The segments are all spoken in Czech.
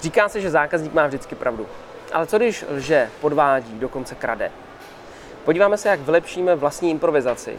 Říká se, že zákazník má vždycky pravdu. Ale co když lže, podvádí, dokonce krade? Podíváme se, jak vylepšíme vlastní improvizaci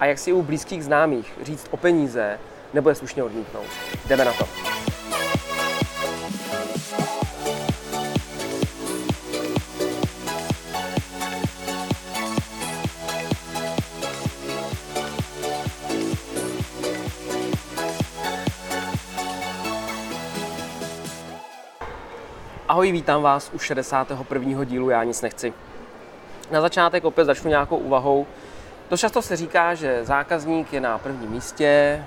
a jak si u blízkých známých říct o peníze nebo je slušně odmítnout. Jdeme na to. Ahoj, vítám vás u 61. dílu Já nic nechci. Na začátek opět začnu nějakou úvahou. To často se říká, že zákazník je na prvním místě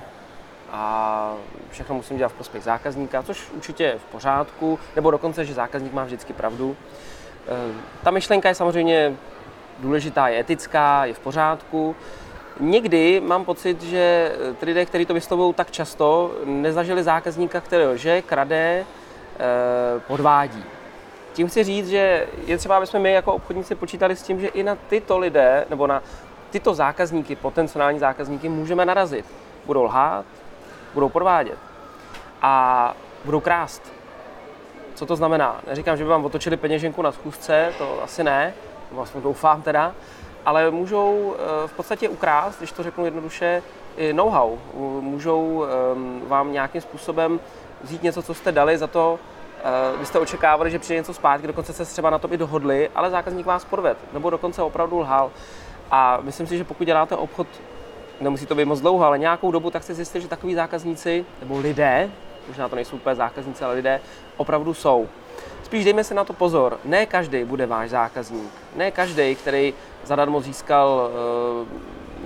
a všechno musím dělat v prospěch zákazníka, což určitě je v pořádku, nebo dokonce, že zákazník má vždycky pravdu. E, ta myšlenka je samozřejmě důležitá, je etická, je v pořádku. Někdy mám pocit, že ty lidé, kteří to vyslovují tak často, nezažili zákazníka, který lže, krade, Eh, podvádí. Tím chci říct, že je třeba, aby jsme my jako obchodníci počítali s tím, že i na tyto lidé nebo na tyto zákazníky, potenciální zákazníky můžeme narazit. Budou lhát, budou podvádět a budou krást. Co to znamená? Neříkám, že by vám otočili peněženku na schůzce, to asi ne, vlastně doufám teda, ale můžou eh, v podstatě ukrást, když to řeknu jednoduše, i know-how. Můžou ehm, vám nějakým způsobem vzít něco, co jste dali za to, uh, vy jste očekávali, že přijde něco zpátky, dokonce se třeba na to i dohodli, ale zákazník vás podved, nebo dokonce opravdu lhal. A myslím si, že pokud děláte obchod, nemusí to být moc dlouho, ale nějakou dobu, tak jste zjistili, že takový zákazníci, nebo lidé, možná to nejsou úplně zákazníci, ale lidé, opravdu jsou. Spíš dejme se na to pozor. Ne každý bude váš zákazník. Ne každý, který zadarmo získal uh,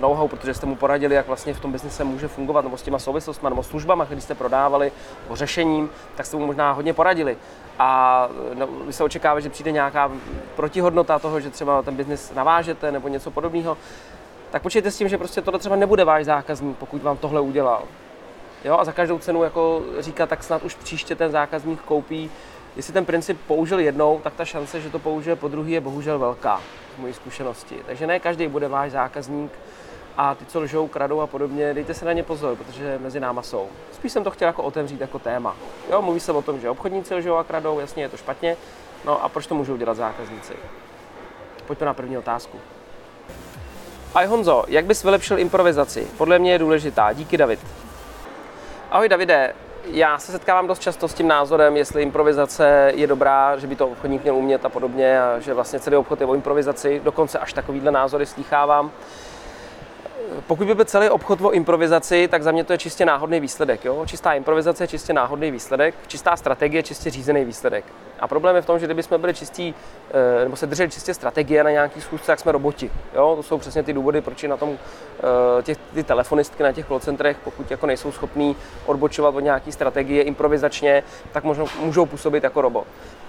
know-how, protože jste mu poradili, jak vlastně v tom biznise může fungovat, nebo s těma souvislostmi, nebo službama, které jste prodávali, nebo řešením, tak jste mu možná hodně poradili. A no, vy se očekáváte, že přijde nějaká protihodnota toho, že třeba ten biznis navážete nebo něco podobného, tak počítejte s tím, že prostě tohle třeba nebude váš zákazník, pokud vám tohle udělal. Jo, a za každou cenu jako říká, tak snad už příště ten zákazník koupí. Jestli ten princip použil jednou, tak ta šance, že to použije po druhý, je bohužel velká z mojí zkušenosti. Takže ne každý bude váš zákazník a ty, co lžou, kradou a podobně, dejte se na ně pozor, protože mezi náma jsou. Spíš jsem to chtěl jako otevřít jako téma. Jo, mluví se o tom, že obchodníci lžou a kradou, jasně je to špatně, no a proč to můžou dělat zákazníci? Pojďme na první otázku. Ahoj Honzo, jak bys vylepšil improvizaci? Podle mě je důležitá. Díky David. Ahoj Davide, já se setkávám dost často s tím názorem, jestli improvizace je dobrá, že by to obchodník měl umět a podobně, a že vlastně celý obchod je o improvizaci. Dokonce až takovýhle názory slýchávám pokud by byl celý obchod o improvizaci, tak za mě to je čistě náhodný výsledek. Jo? Čistá improvizace je čistě náhodný výsledek, čistá strategie je čistě řízený výsledek. A problém je v tom, že kdybychom byli čistí, eh, nebo se drželi čistě strategie na nějaký schůzce, tak jsme roboti. Jo? To jsou přesně ty důvody, proč na tom eh, těch, ty telefonistky na těch call centrech, pokud jako nejsou schopní odbočovat od nějaký strategie improvizačně, tak možno, můžou působit jako robot.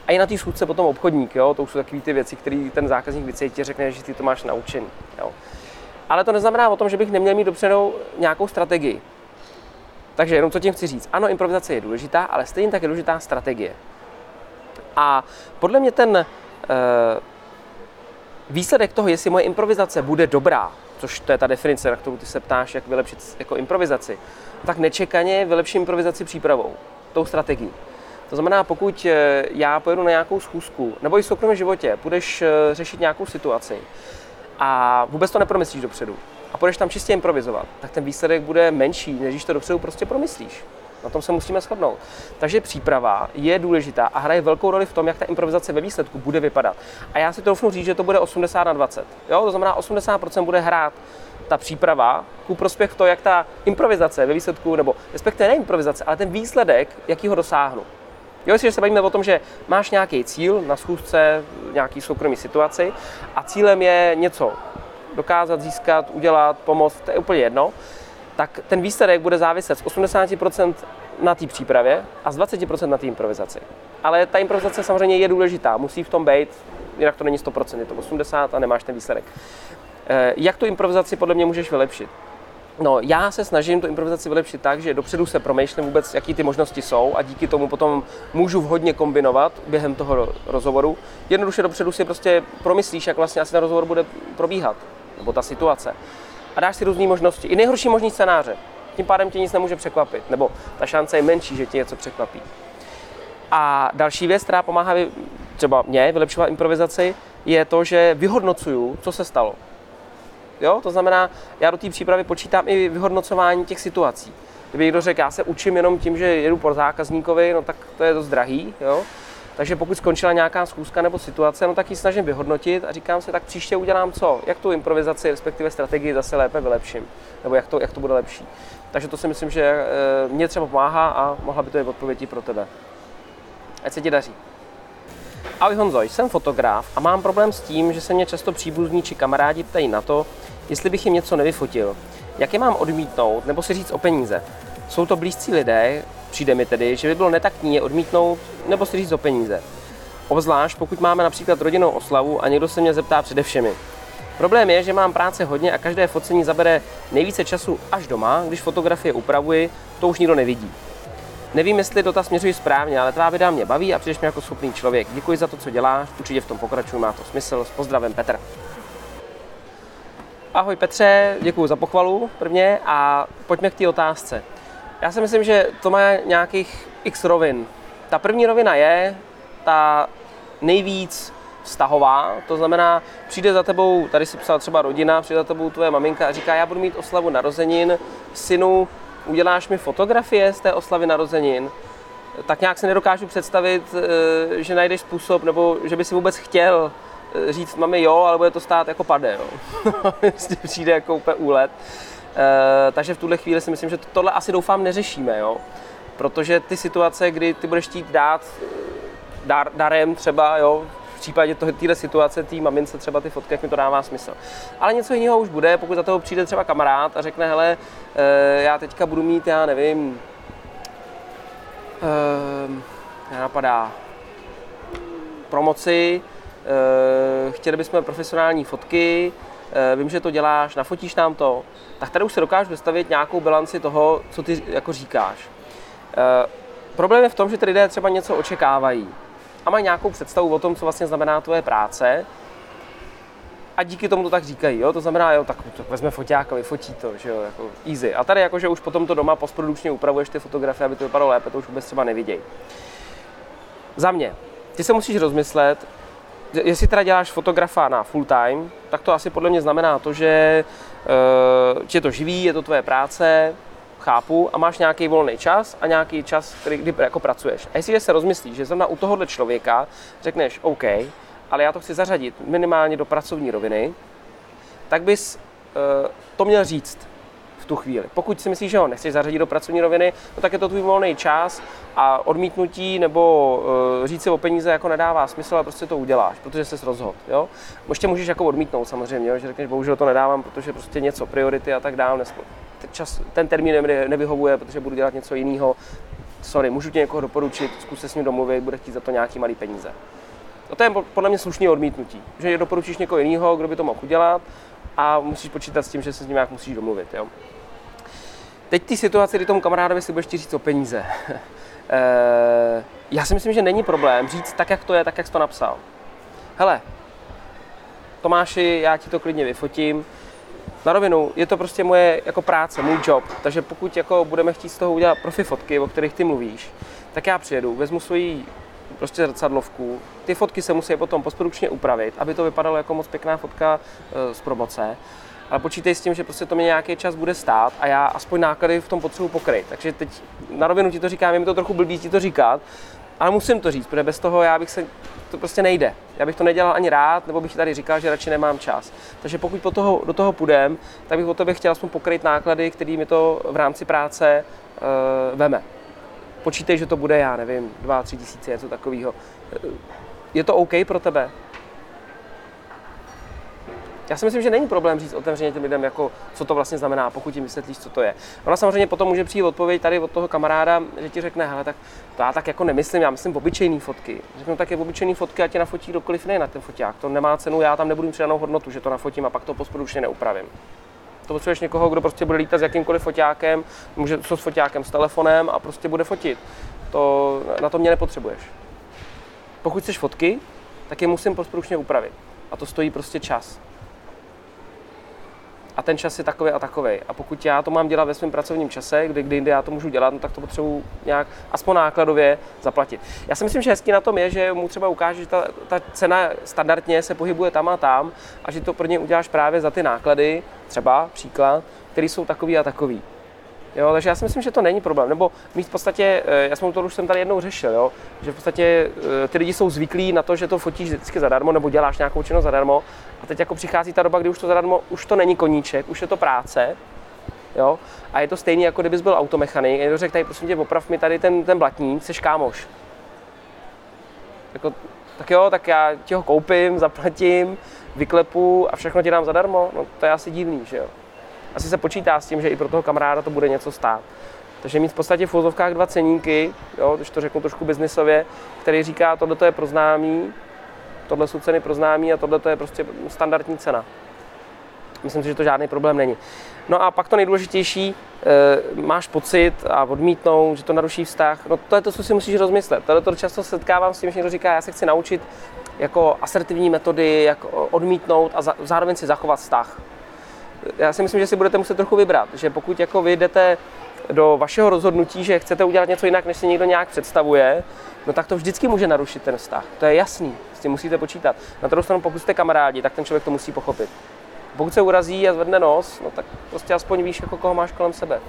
A i na té schůzce potom obchodník, jo? to jsou takové ty věci, které ten zákazník vycítí, řekne, že ty to máš naučený. Jo? Ale to neznamená o tom, že bych neměl mít dopředu nějakou strategii. Takže jenom co tím chci říct. Ano, improvizace je důležitá, ale stejně tak je důležitá strategie. A podle mě ten e, výsledek toho, jestli moje improvizace bude dobrá, což to je ta definice, na kterou ty se ptáš, jak vylepšit jako improvizaci, tak nečekaně vylepším improvizaci přípravou, tou strategií. To znamená, pokud eh, já pojedu na nějakou schůzku, nebo i v soukromém životě, budeš eh, řešit nějakou situaci, a vůbec to nepromyslíš dopředu a půjdeš tam čistě improvizovat, tak ten výsledek bude menší, než když to dopředu prostě promyslíš. Na tom se musíme shodnout. Takže příprava je důležitá a hraje velkou roli v tom, jak ta improvizace ve výsledku bude vypadat. A já si troufnu říct, že to bude 80 na 20. Jo? To znamená, 80% bude hrát ta příprava ku prospěch to, jak ta improvizace ve výsledku, nebo respektive ne improvizace, ale ten výsledek, jaký ho dosáhnu. Jo, jestliže se bavíme o tom, že máš nějaký cíl na schůzce, nějaký soukromý situaci a cílem je něco dokázat, získat, udělat, pomoct, to je úplně jedno, tak ten výsledek bude záviset z 80% na té přípravě a z 20% na té improvizaci. Ale ta improvizace samozřejmě je důležitá, musí v tom být, jinak to není 100%, je to 80% a nemáš ten výsledek. Eh, jak tu improvizaci podle mě můžeš vylepšit? No, já se snažím tu improvizaci vylepšit tak, že dopředu se promýšlím vůbec, jaký ty možnosti jsou a díky tomu potom můžu vhodně kombinovat během toho rozhovoru. Jednoduše dopředu si prostě promyslíš, jak vlastně asi ten rozhovor bude probíhat, nebo ta situace. A dáš si různé možnosti. I nejhorší možný scénáře. Tím pádem tě nic nemůže překvapit, nebo ta šance je menší, že tě něco překvapí. A další věc, která pomáhá třeba mě vylepšovat improvizaci, je to, že vyhodnocuju, co se stalo. Jo? To znamená, já do té přípravy počítám i vyhodnocování těch situací. Kdyby někdo řekl, já se učím jenom tím, že jedu po zákazníkovi, no tak to je dost drahý. Jo? Takže pokud skončila nějaká schůzka nebo situace, no tak ji snažím vyhodnotit a říkám si, tak příště udělám co? Jak tu improvizaci, respektive strategii zase lépe vylepším? Nebo jak to, jak to bude lepší? Takže to si myslím, že e, mě třeba pomáhá a mohla by to být odpovědi pro tebe. Ať se ti daří. Ahoj Honzo, jsem fotograf a mám problém s tím, že se mě často příbuzní či kamarádi ptají na to, jestli bych jim něco nevyfotil. Jak je mám odmítnout nebo si říct o peníze? Jsou to blízcí lidé, přijde mi tedy, že by bylo netaktní je odmítnout nebo si říct o peníze. Obzvlášť pokud máme například rodinnou oslavu a někdo se mě zeptá přede všemi. Problém je, že mám práce hodně a každé focení zabere nejvíce času až doma, když fotografie upravuji, to už nikdo nevidí. Nevím, jestli dotaz směřuji správně, ale tvá videa mě baví a přijdeš mi jako schopný člověk. Děkuji za to, co děláš, určitě v tom pokračuji, má to smysl. S pozdravem Petr. Ahoj Petře, děkuji za pochvalu prvně a pojďme k té otázce. Já si myslím, že to má nějakých x rovin. Ta první rovina je ta nejvíc vztahová, to znamená, přijde za tebou, tady si psal třeba rodina, přijde za tebou tvoje maminka a říká, já budu mít oslavu narozenin, synu, uděláš mi fotografie z té oslavy narozenin, tak nějak se nedokážu představit, eh, že najdeš způsob, nebo že by si vůbec chtěl eh, říct mami jo, ale bude to stát jako pade. Jo. Prostě přijde jako úplně úlet. E, takže v tuhle chvíli si myslím, že tohle asi doufám neřešíme, jo. Protože ty situace, kdy ty budeš chtít dát dar, darem třeba, jo, případě téhle situace, té mamince třeba ty fotky, jak mi to dává smysl. Ale něco jiného už bude, pokud za toho přijde třeba kamarád a řekne, hele, e, já teďka budu mít, já nevím, e, napadá promoci, e, chtěli bychom profesionální fotky, e, vím, že to děláš, nafotíš nám to, tak tady už se dokážu vystavit nějakou bilanci toho, co ty jako říkáš. Problém je v tom, že ty lidé třeba něco očekávají a mají nějakou představu o tom, co vlastně znamená tvoje práce a díky tomu to tak říkají, jo? to znamená, jo, tak, tak vezme foťák a vyfotí to, že jo, jako easy. A tady jakože už potom to doma postprodukčně upravuješ ty fotografie, aby to vypadalo lépe, to už vůbec třeba nevidějí. Za mě, ty se musíš rozmyslet, jestli teda děláš fotografa na full time, tak to asi podle mě znamená to, že uh, tě to živí, je to tvoje práce, chápu, a máš nějaký volný čas a nějaký čas, který, kdy jako pracuješ. A jestli se rozmyslíš, že zrovna u tohohle člověka řekneš OK, ale já to chci zařadit minimálně do pracovní roviny, tak bys uh, to měl říct v tu chvíli. Pokud si myslíš, že ho nechceš zařadit do pracovní roviny, no tak je to tvůj volný čas a odmítnutí nebo uh, říct si o peníze jako nedává smysl a prostě to uděláš, protože jsi rozhodl. Jo? Ještě můžeš jako odmítnout samozřejmě, jo? že řekneš, bohužel to nedávám, protože prostě něco, priority a tak dále, čas, ten termín nevyhovuje, protože budu dělat něco jiného. Sorry, můžu ti někoho doporučit, zkus se s ním domluvit, bude chtít za to nějaký malý peníze. A to je podle mě slušný odmítnutí, že doporučíš někoho jiného, kdo by to mohl udělat a musíš počítat s tím, že se s ním nějak musíš domluvit. Jo? Teď ty situace, kdy tomu kamarádovi si budeš říct o peníze. e, já si myslím, že není problém říct tak, jak to je, tak, jak jsi to napsal. Hele, Tomáši, já ti to klidně vyfotím, na rovinu, je to prostě moje jako práce, můj job, takže pokud jako budeme chtít z toho udělat profi fotky, o kterých ty mluvíš, tak já přijedu, vezmu svoji prostě zrcadlovku, ty fotky se musí potom postprodukčně upravit, aby to vypadalo jako moc pěkná fotka e, z promoce, ale počítej s tím, že prostě to mě nějaký čas bude stát a já aspoň náklady v tom potřebuji pokryt. Takže teď na rovinu ti to říkám, je mi to trochu blbý ti to říkat, ale musím to říct, protože bez toho já bych se, to prostě nejde. Já bych to nedělal ani rád, nebo bych tady říkal, že radši nemám čas. Takže pokud po toho, do toho půjdem, tak bych o tebe chtěl aspoň pokryt náklady, který mi to v rámci práce uh, veme. Počítej, že to bude, já nevím, 2-3 tisíce, něco takového. Je to OK pro tebe? Já si myslím, že není problém říct otevřeně těm lidem, jako, co to vlastně znamená, pokud jim vysvětlíš, co to je. Ona samozřejmě potom může přijít odpověď tady od toho kamaráda, že ti řekne, hele, tak to já tak jako nemyslím, já myslím obyčejný fotky. Řeknu, tak je obyčejný fotky a tě nafotí kdokoliv ne na ten foťák. To nemá cenu, já tam nebudu přidanou hodnotu, že to nafotím a pak to postprodučně neupravím. To potřebuješ někoho, kdo prostě bude lítat s jakýmkoliv foťákem, může to s foťákem, s telefonem a prostě bude fotit. To, na to mě nepotřebuješ. Pokud chceš fotky, tak je musím postprodučně upravit. A to stojí prostě čas. A ten čas je takový a takový. A pokud já to mám dělat ve svém pracovním čase, kdy, kdy já to můžu dělat, no, tak to potřebuji nějak aspoň nákladově zaplatit. Já si myslím, že hezký na tom je, že mu třeba ukáže, že ta, ta cena standardně se pohybuje tam a tam a že to pro ně uděláš právě za ty náklady, třeba příklad, které jsou takový a takový. Jo, takže já si myslím, že to není problém. Nebo mít v podstatě, eh, já jsem to už jsem tady jednou řešil, jo, že v podstatě eh, ty lidi jsou zvyklí na to, že to fotíš vždycky zadarmo nebo děláš nějakou činnost zadarmo. A teď jako přichází ta doba, kdy už to zadarmo, už to není koníček, už je to práce, jo, a je to stejný, jako kdybys byl automechanik, někdo řekl, tady prosím tě, oprav mi tady ten, ten blatník, jsi kámoš. Jako, tak jo, tak já ti ho koupím, zaplatím, vyklepu a všechno ti dám zadarmo, no to je asi divný, že jo asi se počítá s tím, že i pro toho kamaráda to bude něco stát. Takže mít v podstatě v úzovkách dva ceníky, jo, když to řeknu trošku biznisově, který říká, tohle je pro známý, tohle jsou ceny pro známý a tohle je prostě standardní cena. Myslím si, že to žádný problém není. No a pak to nejdůležitější, e, máš pocit a odmítnout, že to naruší vztah. No to je to, co si musíš rozmyslet. Tohle to často setkávám s tím, že někdo říká, já se chci naučit jako asertivní metody, jak odmítnout a zároveň si zachovat vztah já si myslím, že si budete muset trochu vybrat, že pokud jako vy jdete do vašeho rozhodnutí, že chcete udělat něco jinak, než si někdo nějak představuje, no tak to vždycky může narušit ten vztah. To je jasný, s tím musíte počítat. Na druhou stranu, pokud jste kamarádi, tak ten člověk to musí pochopit. Pokud se urazí a zvedne nos, no tak prostě aspoň víš, jako koho máš kolem sebe.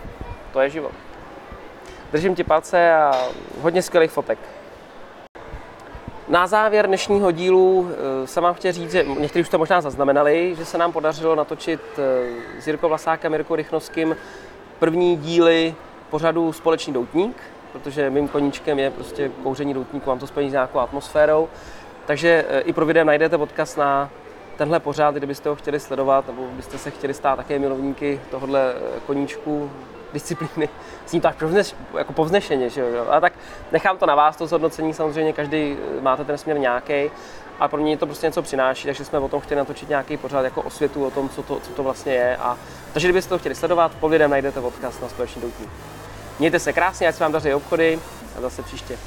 To je život. Držím ti palce a hodně skvělých fotek. Na závěr dnešního dílu eh, jsem vám chtěl říct, že někteří už to možná zaznamenali, že se nám podařilo natočit eh, s Jirkou Vlasákem a Mirkou Rychnovským první díly pořadu Společný doutník, protože mým koníčkem je prostě kouření doutníku, mám to spojení s nějakou atmosférou. Takže eh, i pro videem najdete odkaz na tenhle pořád, kdybyste ho chtěli sledovat, nebo byste se chtěli stát také milovníky tohohle koníčku, disciplíny. Zní to až povzneš, jako povznešeně, že jo. A tak nechám to na vás, to zhodnocení samozřejmě, každý eh, máte ten směr nějaký. A pro mě to prostě něco přináší, takže jsme o tom chtěli natočit nějaký pořád jako osvětu o tom, co to, co to vlastně je. A, takže kdybyste to chtěli sledovat, pod videem najdete odkaz na společný doutník. Mějte se krásně, ať se vám daří obchody a zase příště.